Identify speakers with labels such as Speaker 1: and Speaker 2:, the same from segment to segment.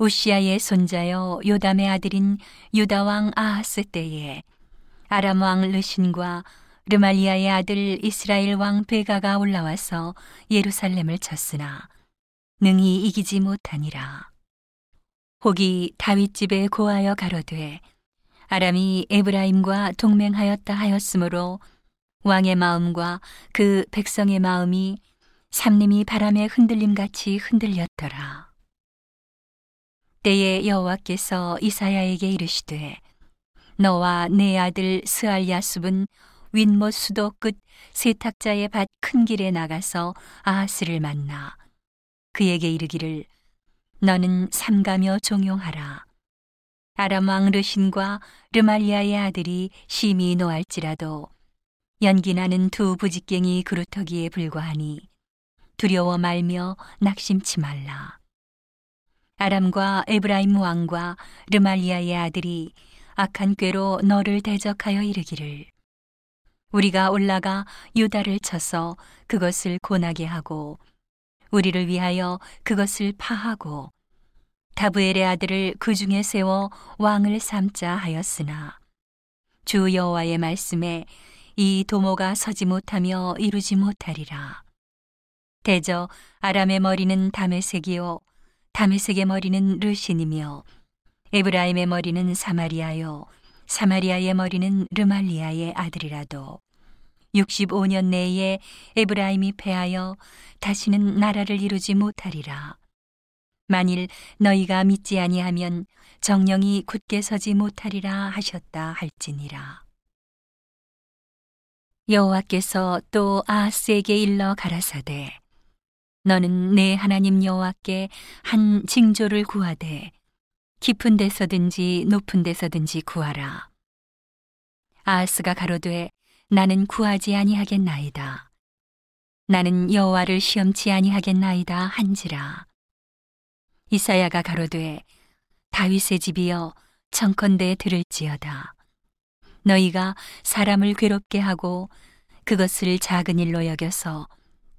Speaker 1: 우시아의 손자여 요담의 아들인 유다 왕 아하스 때에 아람 왕 르신과 르말리아의 아들 이스라엘 왕 베가가 올라와서 예루살렘을 쳤으나 능히 이기지 못하니라. 혹이 다윗 집에 고하여 가로되 아람이 에브라임과 동맹하였다 하였으므로 왕의 마음과 그 백성의 마음이 삼림이 바람에 흔들림 같이 흔들렸더라. 때에 여호와께서 이사야에게 이르시되 너와 내 아들 스알야숲은 윗못 수도 끝 세탁자의 밭 큰 길에 나가서 아하스를 만나 그에게 이르기를 너는 삼가며 종용하라 아람 왕 르신과 르말리아의 아들이 심히 노할지라도 연기 나는 두 부직갱이 그루터기에 불과하니 두려워 말며 낙심치 말라. 아람과 에브라임 왕과 르말리아의 아들이 악한 꾀로 너를 대적하여 이르기를. 우리가 올라가 유다를 쳐서 그것을 고나게 하고 우리를 위하여 그것을 파하고 다브엘의 아들을 그 중에 세워 왕을 삼자 하였으나 주 여호와의 말씀에 이 도모가 서지 못하며 이루지 못하리라. 대저 아람의 머리는 다메색이요 다메색의 머리는 르신이며 에브라임의 머리는 사마리아요 사마리아의 머리는 르말리아의 아들이라도 65년 내에 에브라임이 패하여 다시는 나라를 이루지 못하리라. 만일 너희가 믿지 아니하면 정령이 굳게 서지 못하리라 하셨다 할지니라. 여호와께서 또 아하스에게 일러 가라사대 너는 내 하나님 여호와께 한 징조를 구하되 깊은 데서든지 높은 데서든지 구하라. 아하스가 가로되 나는 구하지 아니하겠나이다. 나는 여호와를 시험치 아니하겠나이다 한지라. 이사야가 가로되 다윗의 집이여 청컨대 들을지어다. 너희가 사람을 괴롭게 하고 그것을 작은 일로 여겨서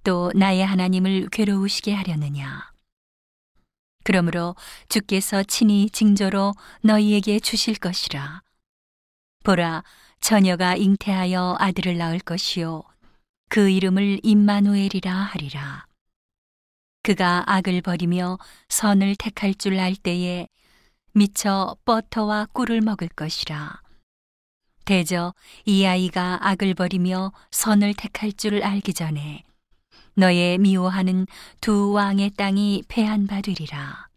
Speaker 1: 또 나의 하나님을 괴로우시게 하려느냐. 그러므로 주께서 친히 징조로 너희에게 주실 것이라. 보라, 처녀가 잉태하여 아들을 낳을 것이요. 그 이름을 임마누엘이라 하리라. 그가 악을 버리며 선을 택할 줄 알 때에 미처 버터와 꿀을 먹을 것이라. 대저 이 아이가 악을 버리며 선을 택할 줄 알기 전에 너의 미워하는 두 왕의 땅이 패한 바 되리라.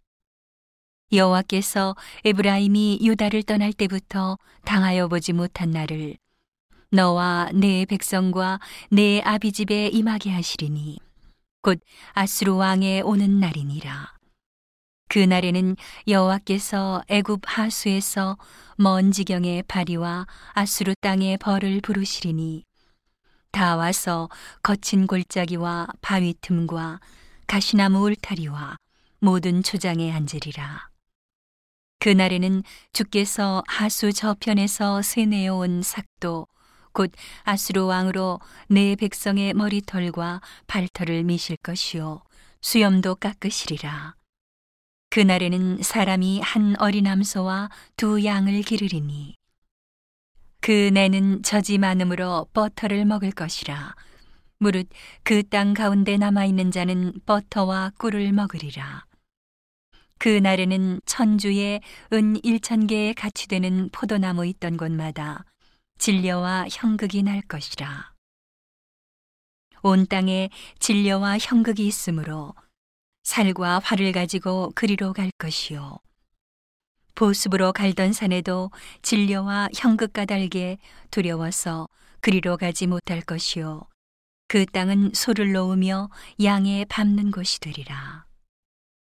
Speaker 1: 여호와께서 에브라임이 유다를 떠날 때부터 당하여 보지 못한 날을 너와 내 백성과 내 아비 집에 임하게 하시리니 곧 아수르 왕의 오는 날이니라. 그 날에는 여호와께서 애굽 하수에서 먼 지경의 바리와 아수르 땅의 벌을 부르시리니 다 와서 거친 골짜기와 바위 틈과 가시나무 울타리와 모든 초장에 앉으리라. 그날에는 주께서 하수 저편에서 세내어 온 삭도 곧 아수르 왕으로 내 백성의 머리털과 발털을 미실 것이요 수염도 깎으시리라. 그날에는 사람이 한 어린 암소와 두 양을 기르리니 그 내는 젖이 많음으로 버터를 먹을 것이라. 무릇 그 땅 가운데 남아 있는 자는 버터와 꿀을 먹으리라. 그 날에는 천주에 은 일천 개에 같이 되는 포도나무 있던 곳마다 진려와 형극이 날 것이라. 온 땅에 진려와 형극이 있으므로 살과 활을 가지고 그리로 갈 것이요. 보습으로 갈던 산에도 진려와 형극 까닭에 두려워서 그리로 가지 못할 것이요. 그 땅은 소를 놓으며 양에 밟는 곳이 되리라.